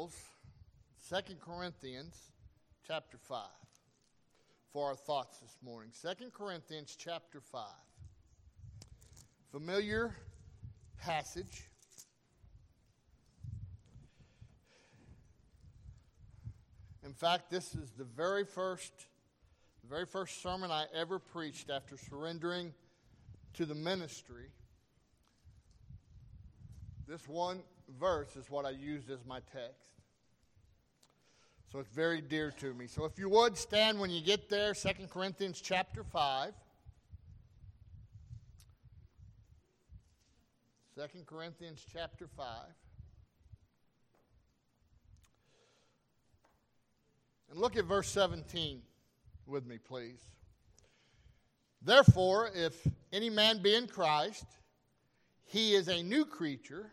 Bibles, 2 Corinthians chapter 5 for our thoughts this morning. 2 Corinthians chapter 5. Familiar passage. In fact, this is the very first the very first sermon I ever preached after surrendering to the ministry. This one verse is what I used as my text. So it's very dear to me. So if you would stand when you get there, 2 Corinthians chapter 5. 2 Corinthians chapter 5. And look at verse 17 with me, please. Therefore, if any man be in Christ, he is a new creature.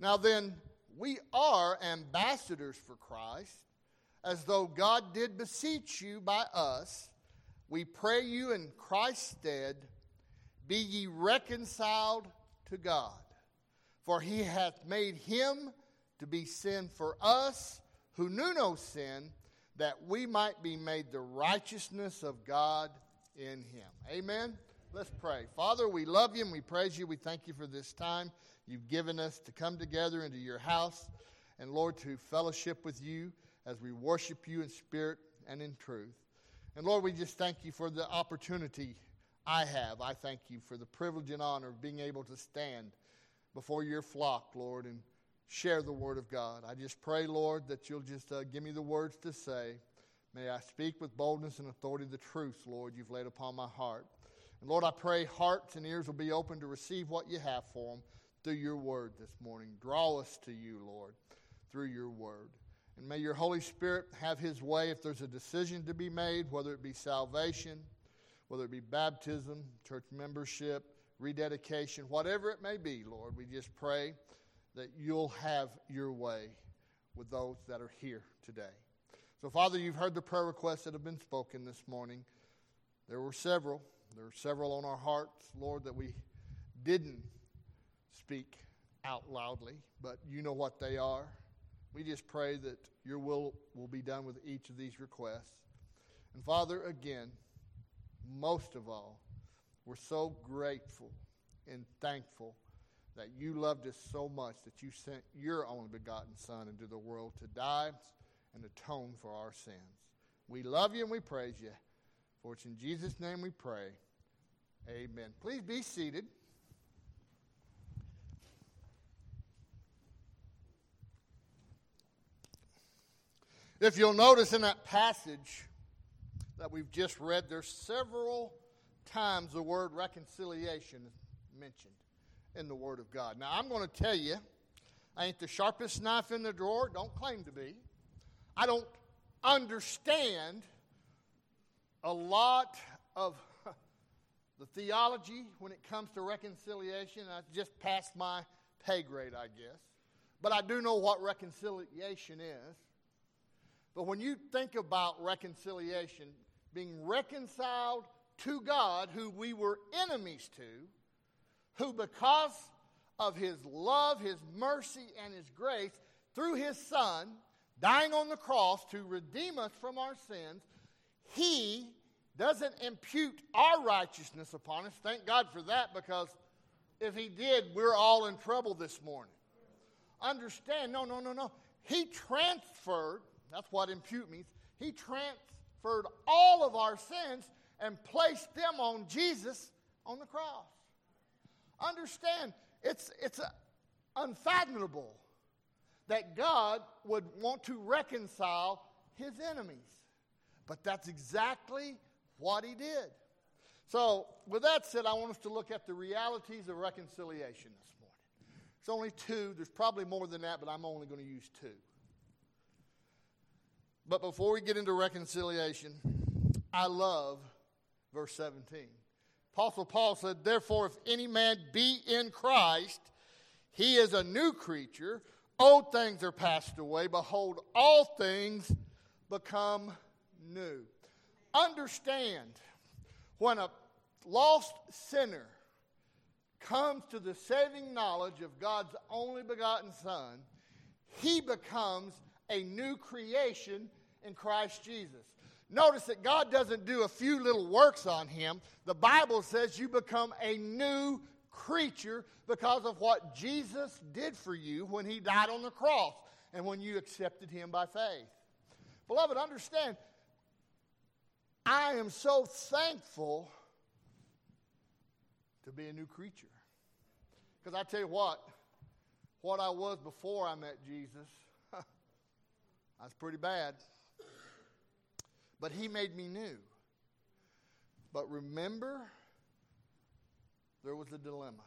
Now then, we are ambassadors for Christ as though God did beseech you by us, we pray you in Christ's stead, be ye reconciled to God. For he hath made him to be sin for us who knew no sin, that we might be made the righteousness of God in him. Amen. Let's pray. Father, we love you and we praise you. We thank you for this time you've given us to come together into your house and, Lord, to fellowship with you as we worship you in spirit and in truth. And Lord, we just thank you for the opportunity I have. I thank you for the privilege and honor of being able to stand before your flock, Lord, and share the word of God. I just pray, Lord, that you'll just uh, give me the words to say. May I speak with boldness and authority the truth, Lord, you've laid upon my heart. And Lord, I pray hearts and ears will be open to receive what you have for them through your word this morning. Draw us to you, Lord, through your word. And may your Holy Spirit have his way if there's a decision to be made, whether it be salvation, whether it be baptism, church membership, rededication, whatever it may be, Lord. We just pray that you'll have your way with those that are here today. So, Father, you've heard the prayer requests that have been spoken this morning. There were several. There were several on our hearts, Lord, that we didn't speak out loudly, but you know what they are. We just pray that your will will be done with each of these requests. And Father, again, most of all, we're so grateful and thankful that you loved us so much that you sent your only begotten Son into the world to die and atone for our sins. We love you and we praise you. For it's in Jesus' name we pray. Amen. Please be seated. If you'll notice in that passage that we've just read, there's several times the word reconciliation mentioned in the Word of God. Now, I'm going to tell you, I ain't the sharpest knife in the drawer, don't claim to be. I don't understand a lot of the theology when it comes to reconciliation. I just passed my pay grade, I guess. But I do know what reconciliation is. But when you think about reconciliation, being reconciled to God, who we were enemies to, who because of his love, his mercy, and his grace, through his Son, dying on the cross to redeem us from our sins, he doesn't impute our righteousness upon us. Thank God for that because if he did, we're all in trouble this morning. Understand, no, no, no, no. He transferred that's what impute means. He transferred all of our sins and placed them on Jesus on the cross. Understand, it's, it's uh, unfathomable that God would want to reconcile his enemies. But that's exactly what he did. So, with that said, I want us to look at the realities of reconciliation this morning. It's only two. There's probably more than that, but I'm only going to use two. But before we get into reconciliation, I love verse 17. Apostle Paul said, Therefore, if any man be in Christ, he is a new creature. Old things are passed away. Behold, all things become new. Understand when a lost sinner comes to the saving knowledge of God's only begotten Son, he becomes a new creation in Christ Jesus. Notice that God doesn't do a few little works on him. The Bible says you become a new creature because of what Jesus did for you when he died on the cross and when you accepted him by faith. Beloved, understand, I am so thankful to be a new creature. Because I tell you what, what I was before I met Jesus, I was pretty bad. But he made me new. But remember, there was a dilemma.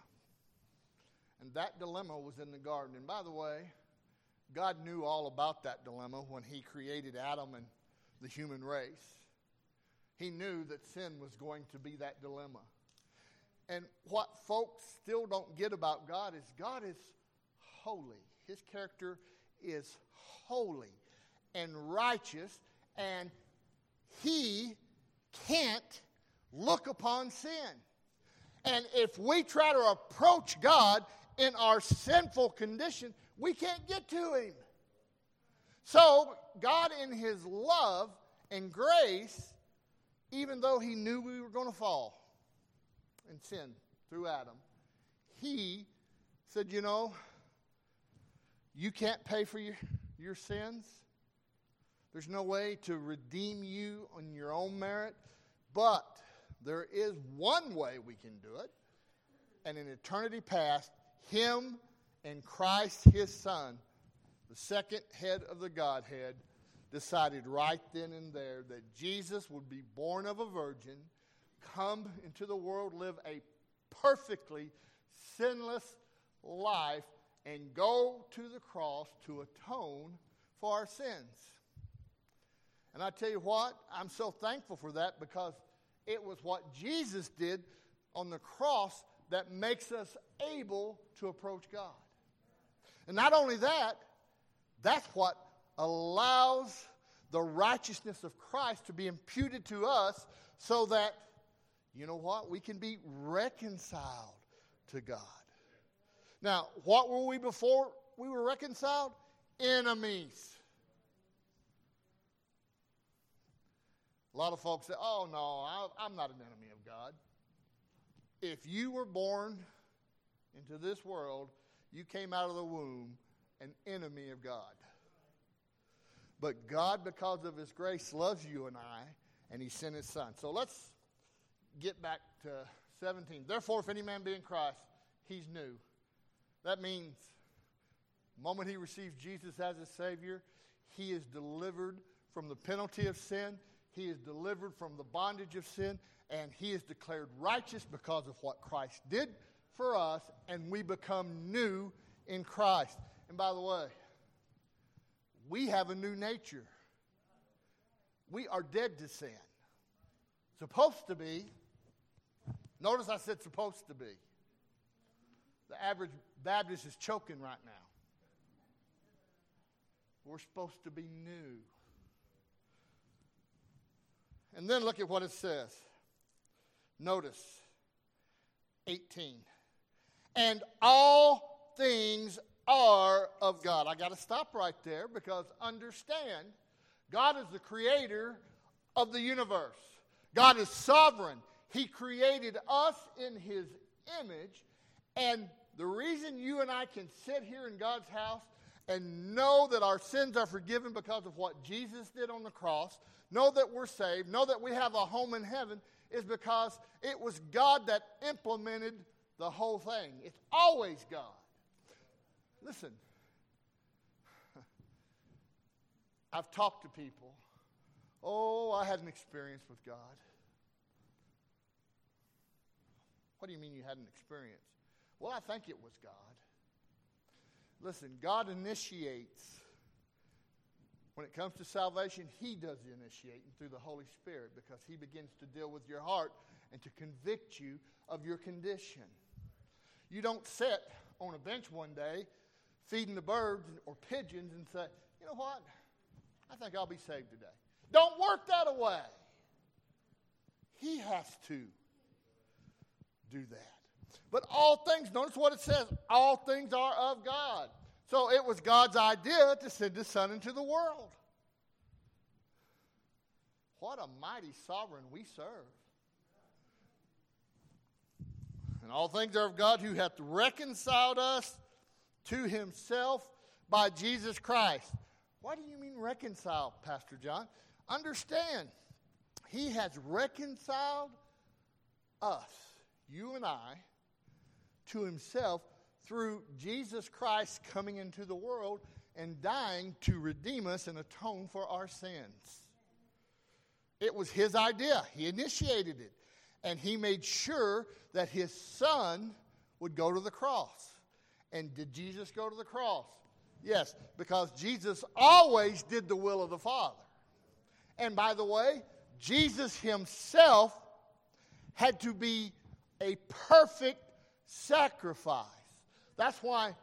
And that dilemma was in the garden. And by the way, God knew all about that dilemma when he created Adam and the human race. He knew that sin was going to be that dilemma. And what folks still don't get about God is God is holy. His character is holy and righteous, and he can't look upon sin. And if we try to approach God in our sinful condition, we can't get to Him. So, God, in His love and grace, even though He knew we were going to fall and sin through Adam, He said, You know, you can't pay for your, your sins. There's no way to redeem you on your own merit, but there is one way we can do it. And in eternity past, Him and Christ, His Son, the second head of the Godhead, decided right then and there that Jesus would be born of a virgin, come into the world, live a perfectly sinless life, and go to the cross to atone for our sins. And I tell you what, I'm so thankful for that because it was what Jesus did on the cross that makes us able to approach God. And not only that, that's what allows the righteousness of Christ to be imputed to us so that, you know what, we can be reconciled to God. Now, what were we before we were reconciled? Enemies. A lot of folks say, oh, no, I, am not an enemy of God. If you were born into this world, you came out of the womb an enemy of God. But God, because of His grace, loves you and I, and He sent His Son. So let's get back to 17. Therefore, if any man be in Christ, he's new. That means the moment he receives Jesus as his Savior, he is delivered from the penalty of sin he is delivered from the bondage of sin, and he is declared righteous because of what Christ did for us, and we become new in Christ. And by the way, we have a new nature. We are dead to sin. Supposed to be. Notice I said supposed to be. The average Baptist is choking right now. We're supposed to be new. And then look at what it says. Notice 18. And all things are of God. I got to stop right there because understand, God is the creator of the universe. God is sovereign. He created us in His image. And the reason you and I can sit here in God's house and know that our sins are forgiven because of what Jesus did on the cross, know that we're saved, know that we have a home in heaven, is because it was God that implemented the whole thing. It's always God. Listen, I've talked to people. Oh, I had an experience with God. What do you mean you had an experience? Well, I think it was God. Listen, God initiates. When it comes to salvation, He does the initiating through the Holy Spirit because He begins to deal with your heart and to convict you of your condition. You don't sit on a bench one day feeding the birds or pigeons and say, you know what? I think I'll be saved today. Don't work that away. He has to do that. But all things, notice what it says all things are of God. So it was God's idea to send his son into the world. What a mighty sovereign we serve. And all things are of God who hath reconciled us to himself by Jesus Christ. What do you mean reconcile, Pastor John? Understand, he has reconciled us, you and I, to himself through Jesus Christ coming into the world and dying to redeem us and atone for our sins. It was his idea, he initiated it, and he made sure that his son would go to the cross. And did Jesus go to the cross? Yes, because Jesus always did the will of the Father. And by the way, Jesus himself had to be a perfect sacrifice. That's why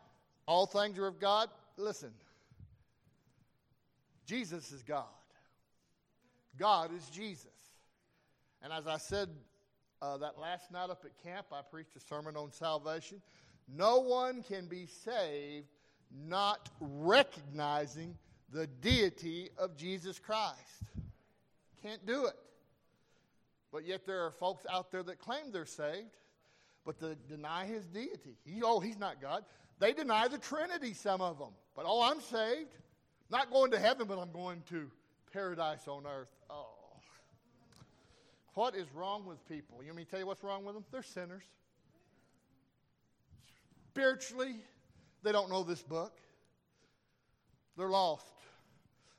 all things are of God. Listen, Jesus is God, God is Jesus. And as I said uh, that last night up at camp, I preached a sermon on salvation. No one can be saved not recognizing the deity of Jesus Christ. Can't do it. But yet there are folks out there that claim they're saved, but to deny his deity. He, oh, he's not God. They deny the Trinity, some of them. But oh, I'm saved. Not going to heaven, but I'm going to paradise on earth. Oh. What is wrong with people? You want me to tell you what's wrong with them? They're sinners. Spiritually, they don't know this book. They're lost.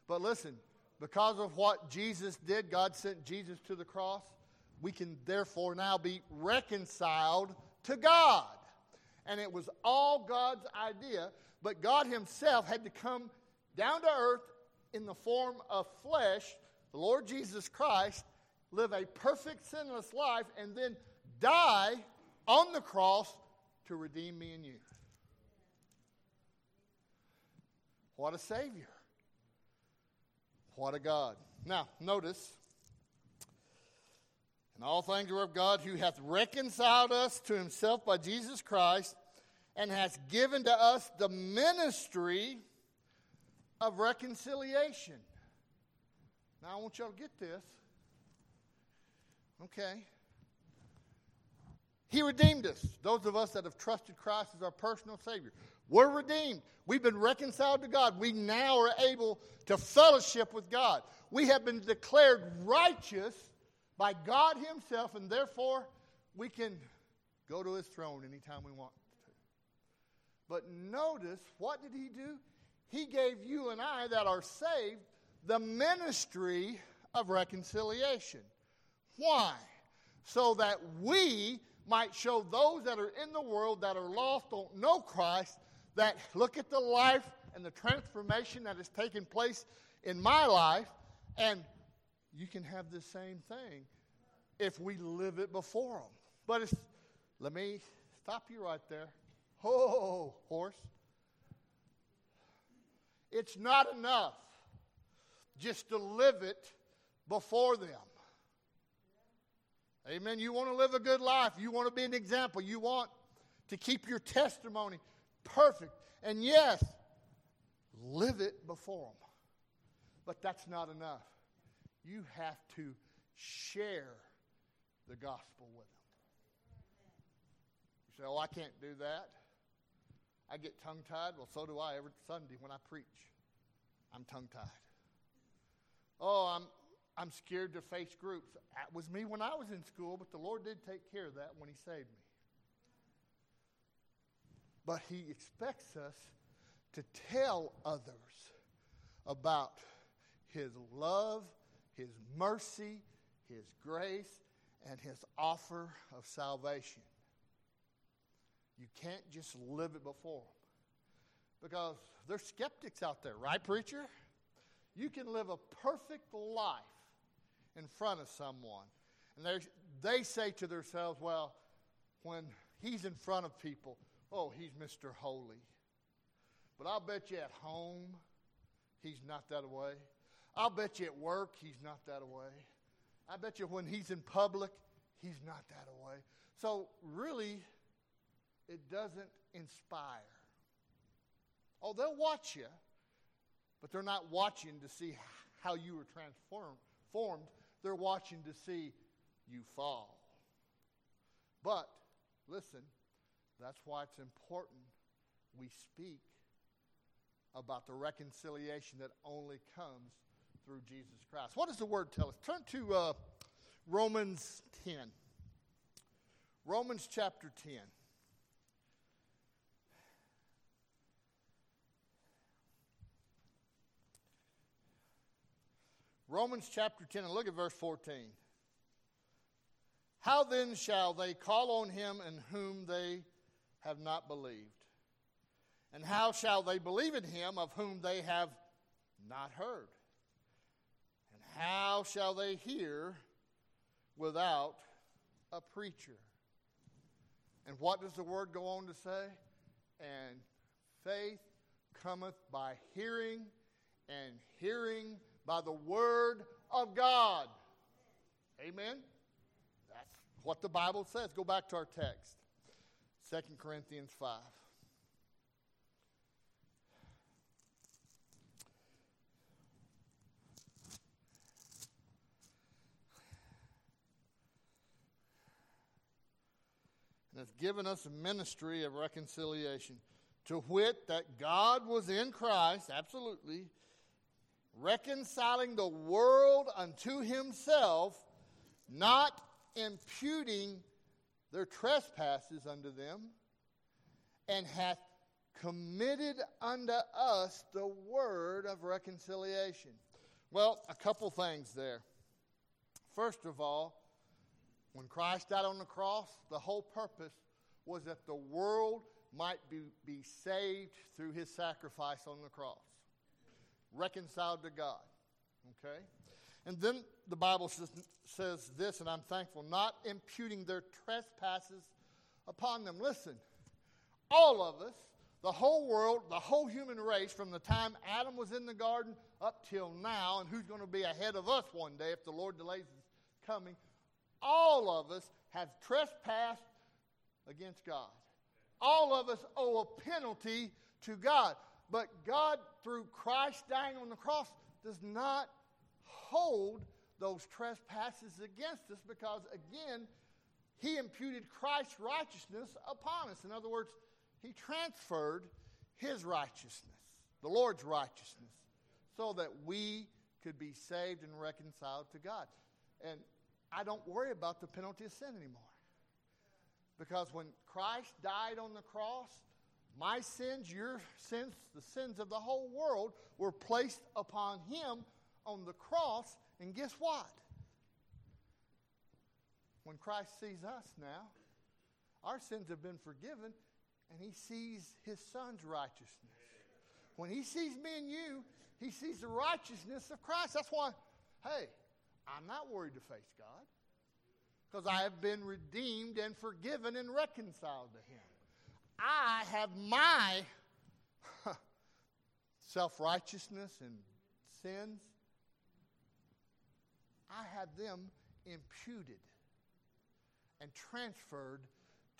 But listen, because of what Jesus did, God sent Jesus to the cross. We can therefore now be reconciled to God. And it was all God's idea, but God Himself had to come down to earth in the form of flesh, the Lord Jesus Christ, live a perfect sinless life, and then die on the cross to redeem me and you. What a Savior. What a God. Now, notice, and all things are of God who hath reconciled us to himself by Jesus Christ and has given to us the ministry of reconciliation. Now, I want y'all to get this. Okay. He redeemed us, those of us that have trusted Christ as our personal Savior. We're redeemed. We've been reconciled to God. We now are able to fellowship with God. We have been declared righteous by God Himself, and therefore we can go to His throne anytime we want to. But notice, what did He do? He gave you and I that are saved the ministry of reconciliation. Why? So that we might show those that are in the world that are lost, don't know Christ, that look at the life and the transformation that has taken place in my life, and you can have the same thing if we live it before them. But let me stop you right there. Oh, horse. It's not enough just to live it before them. Amen. You want to live a good life. You want to be an example. You want to keep your testimony perfect. And yes, live it before them. But that's not enough. You have to share the gospel with them. You say, Oh, I can't do that. I get tongue tied. Well, so do I every Sunday when I preach. I'm tongue tied. Oh, I'm, I'm scared to face groups. That was me when I was in school, but the Lord did take care of that when He saved me. But He expects us to tell others about His love, His mercy, His grace, and His offer of salvation. You can't just live it before them. Because there's skeptics out there, right, preacher? You can live a perfect life in front of someone. And they say to themselves, well, when he's in front of people, oh, he's Mr. Holy. But I'll bet you at home, he's not that way. I'll bet you at work, he's not that way. I bet you when he's in public, he's not that way. So, really, it doesn't inspire. Oh, they'll watch you, but they're not watching to see how you were transformed. They're watching to see you fall. But listen, that's why it's important we speak about the reconciliation that only comes through Jesus Christ. What does the word tell us? Turn to uh, Romans 10. Romans chapter 10. Romans chapter 10, and look at verse 14. How then shall they call on him in whom they have not believed? And how shall they believe in him of whom they have not heard? How shall they hear without a preacher? And what does the word go on to say? And faith cometh by hearing, and hearing by the word of God. Amen? That's what the Bible says. Go back to our text 2 Corinthians 5. Has given us a ministry of reconciliation, to wit, that God was in Christ, absolutely, reconciling the world unto himself, not imputing their trespasses unto them, and hath committed unto us the word of reconciliation. Well, a couple things there. First of all, when Christ died on the cross, the whole purpose was that the world might be, be saved through his sacrifice on the cross reconciled to God. Okay? And then the Bible says, says this, and I'm thankful, not imputing their trespasses upon them. Listen, all of us, the whole world, the whole human race, from the time Adam was in the garden up till now, and who's going to be ahead of us one day if the Lord delays his coming, all of us have trespassed against God. All of us owe a penalty to God. But God, through Christ dying on the cross, does not hold those trespasses against us because, again, He imputed Christ's righteousness upon us. In other words, He transferred His righteousness, the Lord's righteousness, so that we could be saved and reconciled to God. And I don't worry about the penalty of sin anymore. Because when Christ died on the cross, my sins, your sins, the sins of the whole world were placed upon him on the cross. And guess what? When Christ sees us now, our sins have been forgiven, and he sees his son's righteousness. When he sees me and you, he sees the righteousness of Christ. That's why, hey, I'm not worried to face God because I have been redeemed and forgiven and reconciled to him. I have my self righteousness and sins, I have them imputed and transferred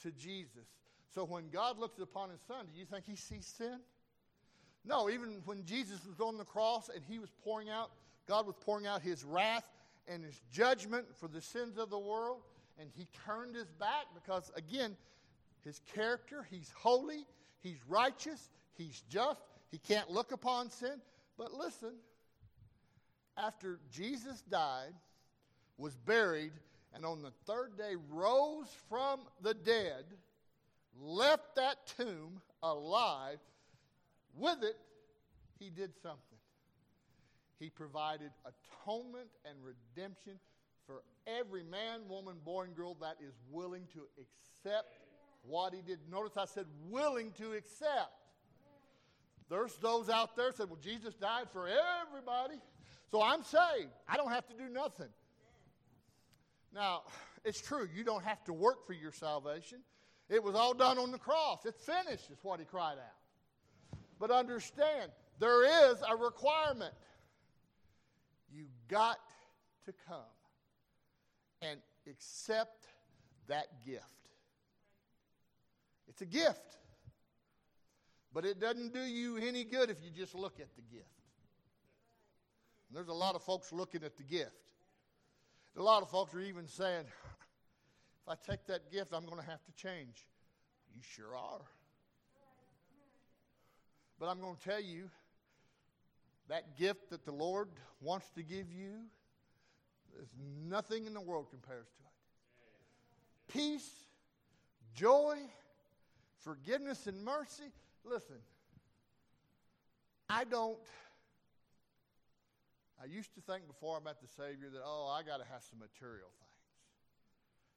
to Jesus. So when God looks upon his son, do you think he sees sin? No, even when Jesus was on the cross and he was pouring out, God was pouring out his wrath and his judgment for the sins of the world, and he turned his back because, again, his character. He's holy, he's righteous, he's just. He can't look upon sin. But listen, after Jesus died, was buried, and on the third day rose from the dead, left that tomb alive, with it, he did something. He provided atonement and redemption for every man, woman, boy, and girl that is willing to accept what he did. Notice I said willing to accept. There's those out there said, well, Jesus died for everybody. So I'm saved. I don't have to do nothing. Now, it's true, you don't have to work for your salvation. It was all done on the cross. It's finished, is what he cried out. But understand, there is a requirement. Got to come and accept that gift. It's a gift. But it doesn't do you any good if you just look at the gift. And there's a lot of folks looking at the gift. A lot of folks are even saying, if I take that gift, I'm going to have to change. You sure are. But I'm going to tell you that gift that the Lord wants to give you, there's nothing in the world compares to it. Peace, joy, forgiveness, and mercy. Listen, I don't I used to think before I met the Savior that, oh, I got to have some material things.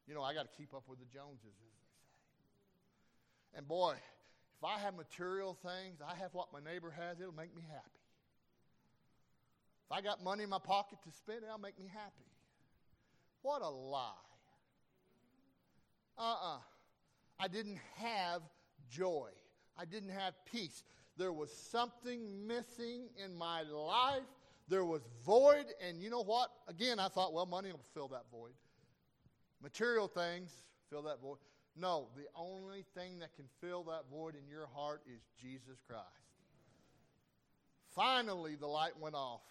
You know, I got to keep up with the Joneses, as they say. And boy, if I have material things, I have what my neighbor has, it'll make me happy. I got money in my pocket to spend, it'll make me happy. What a lie. Uh uh-uh. uh I didn't have joy, I didn't have peace. There was something missing in my life there was void, and you know what? Again, I thought, well, money will fill that void. Material things fill that void. No, the only thing that can fill that void in your heart is Jesus Christ. Finally, the light went off.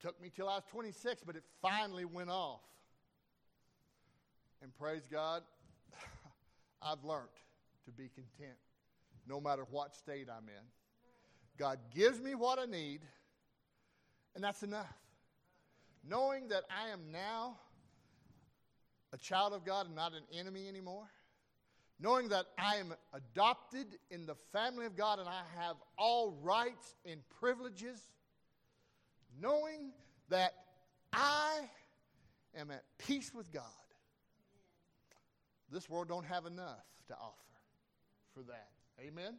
Took me till I was 26, but it finally went off. And praise God, I've learned to be content no matter what state I'm in. God gives me what I need and that's enough. Knowing that I am now a child of God and not an enemy anymore. Knowing that I am adopted in the family of God and I have all rights and privileges. Knowing that I am at peace with God. This world don't have enough to offer for that. Amen.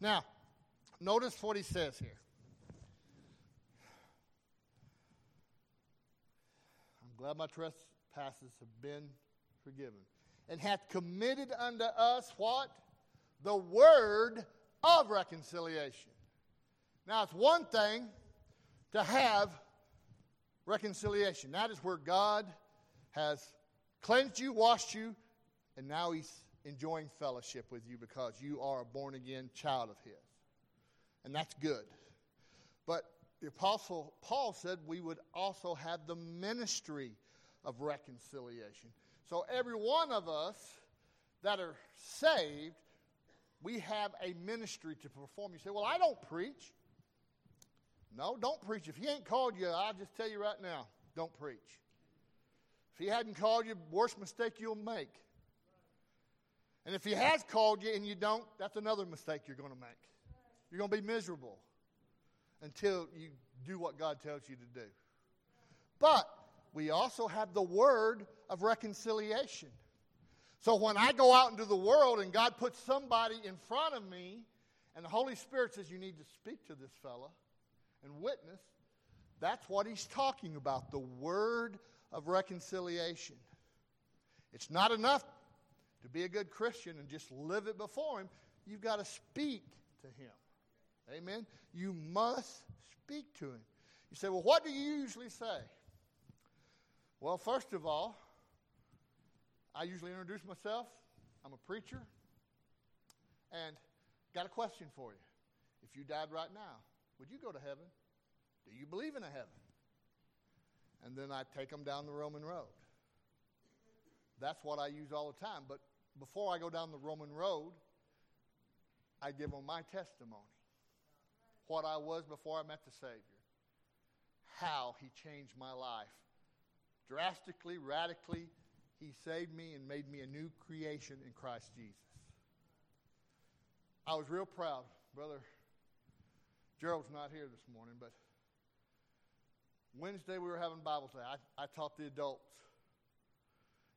Now, notice what he says here. I'm glad my trespasses have been forgiven. And hath committed unto us what? The word of reconciliation. Now, it's one thing to have reconciliation. That is where God has cleansed you, washed you, and now He's enjoying fellowship with you because you are a born again child of His. And that's good. But the Apostle Paul said we would also have the ministry of reconciliation. So, every one of us that are saved, we have a ministry to perform. You say, Well, I don't preach. No, don't preach. If he ain't called you, I'll just tell you right now don't preach. If he hadn't called you, worst mistake you'll make. And if he has called you and you don't, that's another mistake you're going to make. You're going to be miserable until you do what God tells you to do. But we also have the word of reconciliation. So when I go out into the world and God puts somebody in front of me, and the Holy Spirit says, You need to speak to this fella and witness, that's what he's talking about the word of reconciliation. It's not enough to be a good Christian and just live it before him. You've got to speak to him. Amen. You must speak to him. You say, well, what do you usually say? Well, first of all, I usually introduce myself. I'm a preacher. And got a question for you. If you died right now, would you go to heaven? Do you believe in a heaven? And then I take them down the Roman road. That's what I use all the time. But before I go down the Roman road, I give them my testimony what I was before I met the Savior, how He changed my life. Drastically, radically, He saved me and made me a new creation in Christ Jesus. I was real proud. Brother Gerald's not here this morning, but Wednesday we were having Bible study. I, I taught the adults.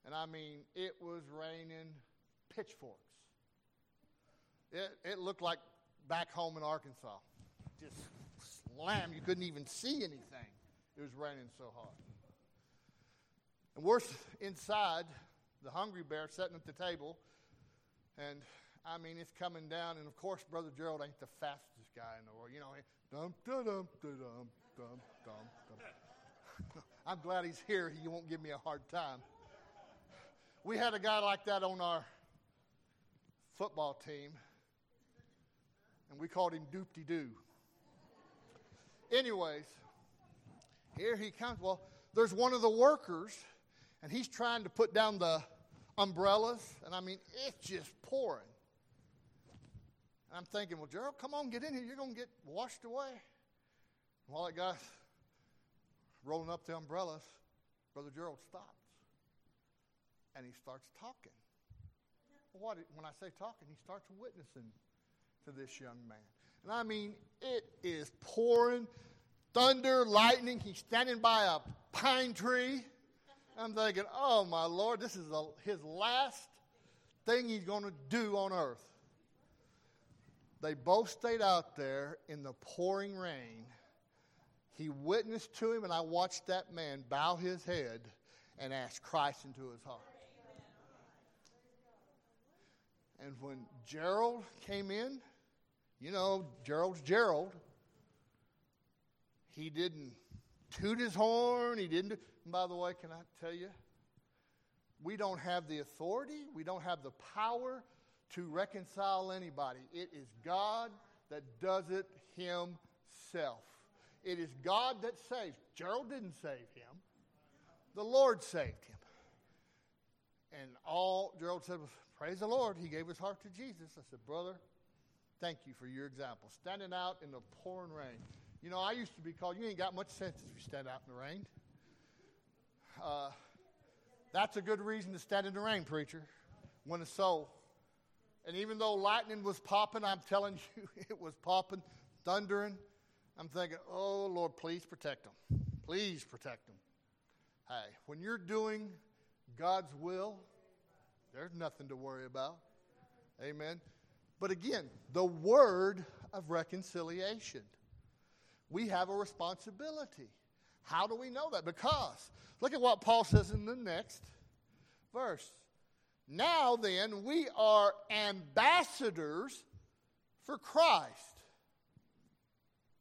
And I mean, it was raining pitchforks. It, it looked like back home in Arkansas. Just slam. You couldn't even see anything. It was raining so hard. And we're inside, the hungry bear sitting at the table, and I mean, it's coming down. And of course, Brother Gerald ain't the fastest guy in the world. You know, dum, dum, dum, dum, dum, dum. I'm glad he's here. He won't give me a hard time. We had a guy like that on our football team, and we called him Doopty Doo. Anyways, here he comes. Well, there's one of the workers, and he's trying to put down the umbrellas, and I mean, it's just pouring. And I'm thinking, well, Gerald, come on, get in here. You're going to get washed away. While that guy's rolling up the umbrellas, Brother Gerald stops and he starts talking. What, when I say talking, he starts witnessing to this young man. And I mean, it is pouring thunder, lightning. He's standing by a pine tree. I'm thinking, oh my Lord, this is a, his last thing he's going to do on earth. They both stayed out there in the pouring rain. He witnessed to him, and I watched that man bow his head and ask Christ into his heart. And when Gerald came in, you know, Gerald's Gerald, he didn't toot his horn. He didn't. And by the way, can I tell you? We don't have the authority, we don't have the power to reconcile anybody. It is God that does it himself. It is God that saves. Gerald didn't save him, the Lord saved him. And all Gerald said was, Praise the Lord. He gave his heart to Jesus. I said, Brother, thank you for your example. Standing out in the pouring rain. You know, I used to be called, you ain't got much sense if you stand out in the rain. Uh, that's a good reason to stand in the rain, preacher. When a so. And even though lightning was popping, I'm telling you, it was popping, thundering. I'm thinking, oh, Lord, please protect them. Please protect them. Hey, when you're doing God's will, there's nothing to worry about. Amen. But again, the word of reconciliation. We have a responsibility. How do we know that? Because look at what Paul says in the next verse. Now then, we are ambassadors for Christ.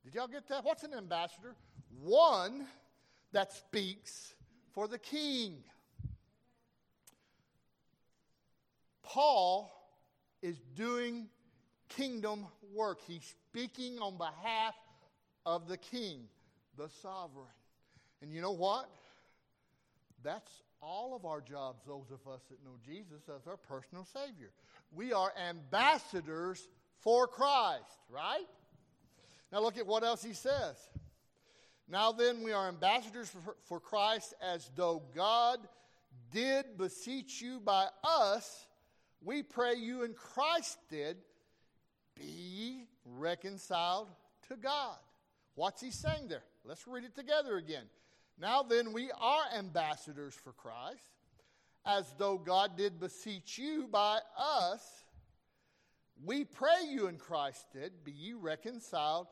Did y'all get that? What's an ambassador? One that speaks for the king. Paul is doing kingdom work. He's speaking on behalf of the king, the sovereign. And you know what? That's all of our jobs, those of us that know Jesus as our personal Savior. We are ambassadors for Christ, right? Now look at what else he says. Now then, we are ambassadors for, for Christ as though God did beseech you by us we pray you in Christ did, be reconciled to God. What's he saying there? Let's read it together again. Now then, we are ambassadors for Christ, as though God did beseech you by us. We pray you in Christ did, be ye reconciled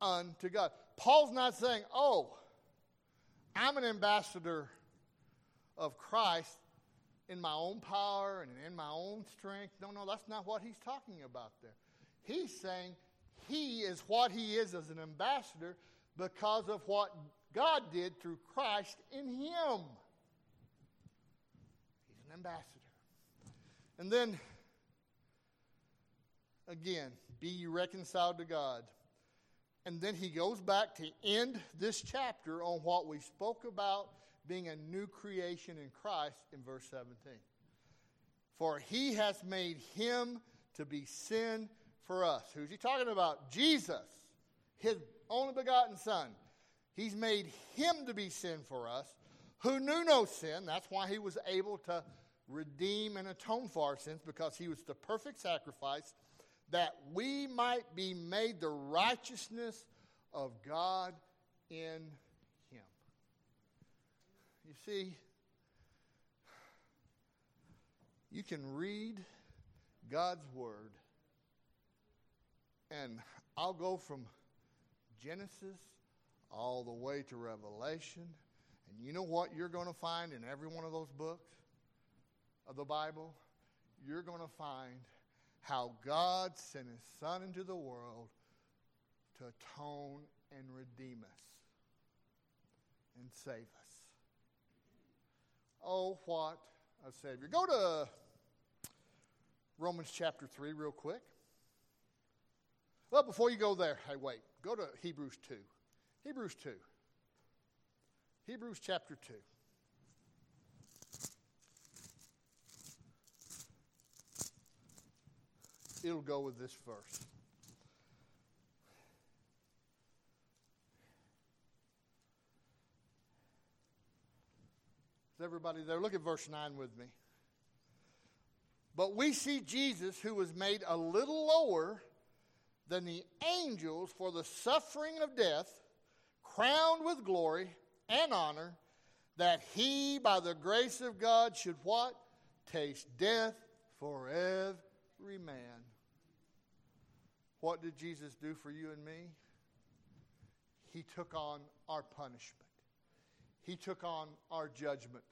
unto God. Paul's not saying, oh, I'm an ambassador of Christ in my own power and in my own strength. No, no, that's not what he's talking about there. He's saying he is what he is as an ambassador because of what God did through Christ in him. He's an ambassador. And then, again, be ye reconciled to God. And then he goes back to end this chapter on what we spoke about being a new creation in Christ in verse 17. For he has made him to be sin for us. Who's he talking about? Jesus, his only begotten Son. He's made him to be sin for us, who knew no sin. That's why he was able to redeem and atone for our sins, because he was the perfect sacrifice, that we might be made the righteousness of God in him. you see, you can read God's Word And I'll go from Genesis all the way to Revelation. And you know what you're going to find in every one of those books of the Bible? You're going to find how God sent his Son into the world to atone and redeem us and save us. Oh, what a Savior. Go to Romans chapter 3 real quick. Well, before you go there, hey, wait. Go to Hebrews 2. Hebrews 2. Hebrews chapter 2. It'll go with this verse. Is everybody there? Look at verse 9 with me. But we see Jesus, who was made a little lower than the angels for the suffering of death, crowned with glory and honor, that he, by the grace of God, should what? Taste death for every man. What did Jesus do for you and me? He took on our punishment. He took on our judgment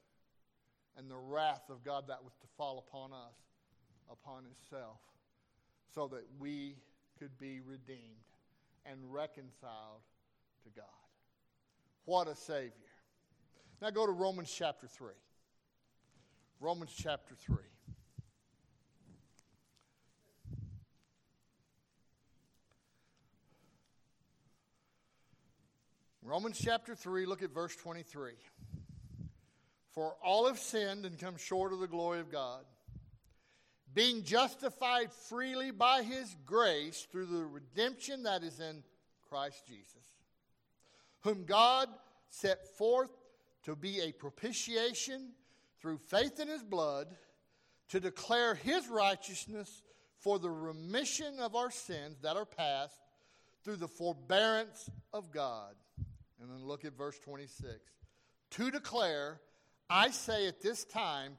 and the wrath of God that was to fall upon us, upon Himself, so that we could be redeemed and reconciled to God. What a Savior. Now go to Romans chapter 3. Romans chapter 3. Romans chapter 3, look at verse 23. For all have sinned and come short of the glory of God, being justified freely by his grace through the redemption that is in Christ Jesus, whom God set forth to be a propitiation through faith in his blood to declare his righteousness for the remission of our sins that are past through the forbearance of God. And then look at verse 26. To declare I say at this time,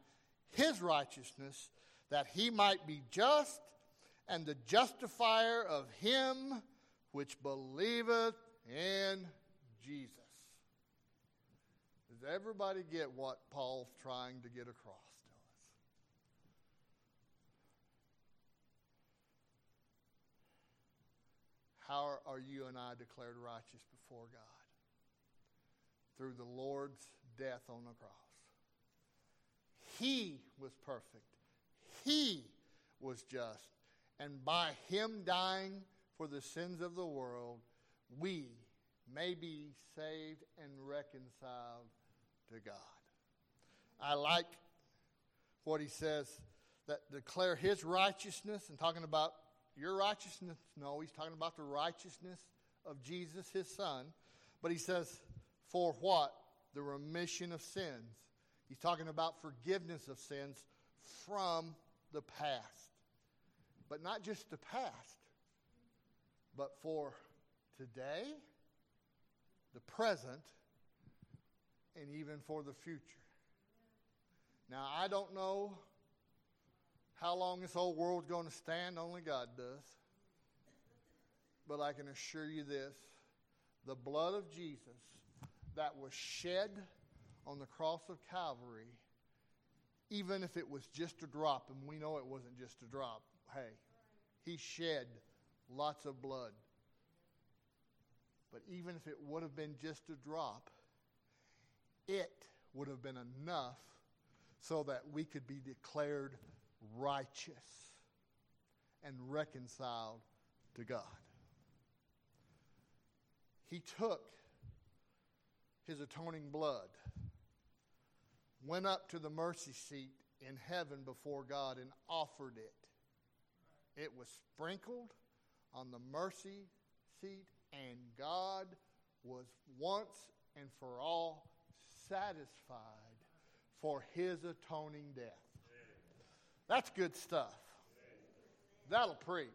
his righteousness, that he might be just and the justifier of him which believeth in Jesus. Does everybody get what Paul's trying to get across to us? How are you and I declared righteous before God? Through the Lord's death on the cross. He was perfect. He was just. And by him dying for the sins of the world, we may be saved and reconciled to God. I like what he says that declare his righteousness and talking about your righteousness. No, he's talking about the righteousness of Jesus, his son. But he says, for what? The remission of sins. He's talking about forgiveness of sins from the past. But not just the past, but for today, the present, and even for the future. Now, I don't know how long this whole world's going to stand, only God does. But I can assure you this the blood of Jesus that was shed on the cross of Calvary, even if it was just a drop, and we know it wasn't just a drop, hey, he shed lots of blood. But even if it would have been just a drop, it would have been enough so that we could be declared righteous and reconciled to God. He took his atoning blood went up to the mercy seat in heaven before God and offered it. It was sprinkled on the mercy seat, and God was once and for all satisfied for his atoning death. That's good stuff. That'll preach.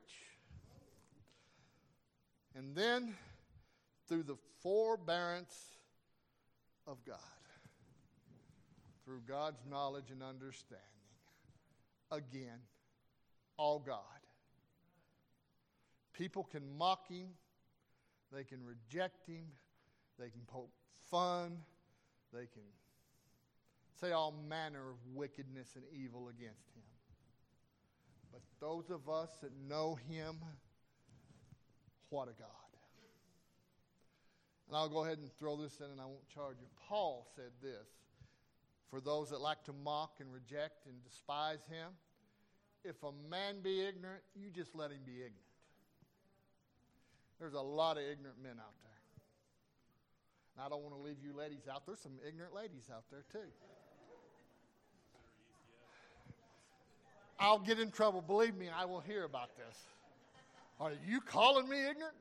And then, through the forbearance of God, through God's knowledge and understanding. Again, all God. People can mock him, they can reject him, they can poke fun, they can say all manner of wickedness and evil against him. But those of us that know him, what a God. And I'll go ahead and throw this in and I won't charge you. Paul said this for those that like to mock and reject and despise him, if a man be ignorant, you just let him be ignorant. There's a lot of ignorant men out there. And I don't want to leave you ladies out. There's some ignorant ladies out there too. I'll get in trouble. Believe me, I will hear about this. Are you calling me ignorant?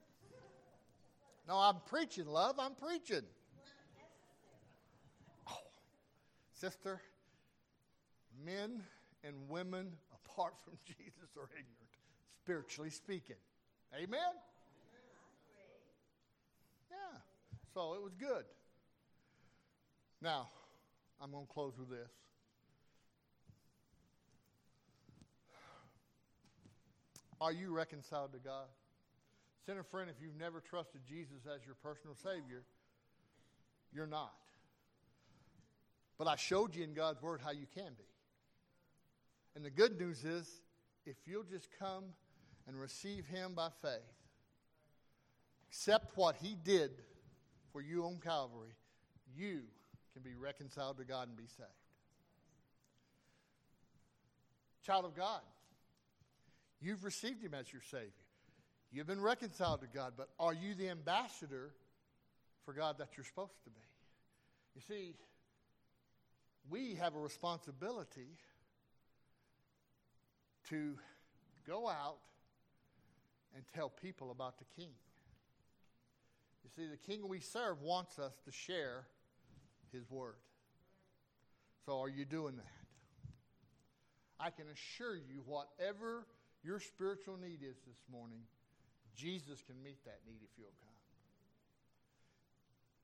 No, I'm preaching, love. I'm preaching. Oh, sister, men and women apart from Jesus are ignorant, spiritually speaking. Amen? So it was good. Now, I'm going to close with this. Are you reconciled to God? Sinner friend, if you've never trusted Jesus as your personal Savior, you're not. But I showed you in God's Word how you can be. And the good news is, if you'll just come and receive Him by faith, accept what He did for you on Calvary, you can be reconciled to God and be saved. Child of God, You've received him as your Savior. You've been reconciled to God, but are you the ambassador for God that you're supposed to be? You see, we have a responsibility to go out and tell people about the King. You see, the King we serve wants us to share his word. So, are you doing that? I can assure you, whatever your spiritual need is this morning, Jesus can meet that need if you'll come.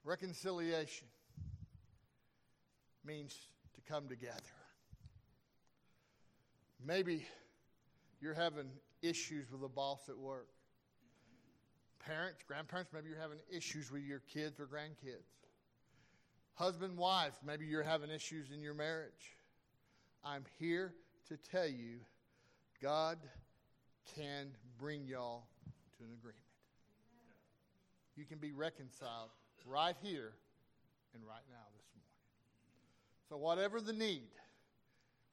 Reconciliation means to come together. Maybe you're having issues with a boss at work. Parents, grandparents, maybe you're having issues with your kids or grandkids. Husband, wife, maybe you're having issues in your marriage. I'm here to tell you God can bring y'all to an agreement. You can be reconciled right here and right now this morning. So, whatever the need,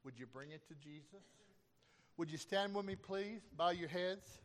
would you bring it to Jesus? Would you stand with me, please? Bow your heads.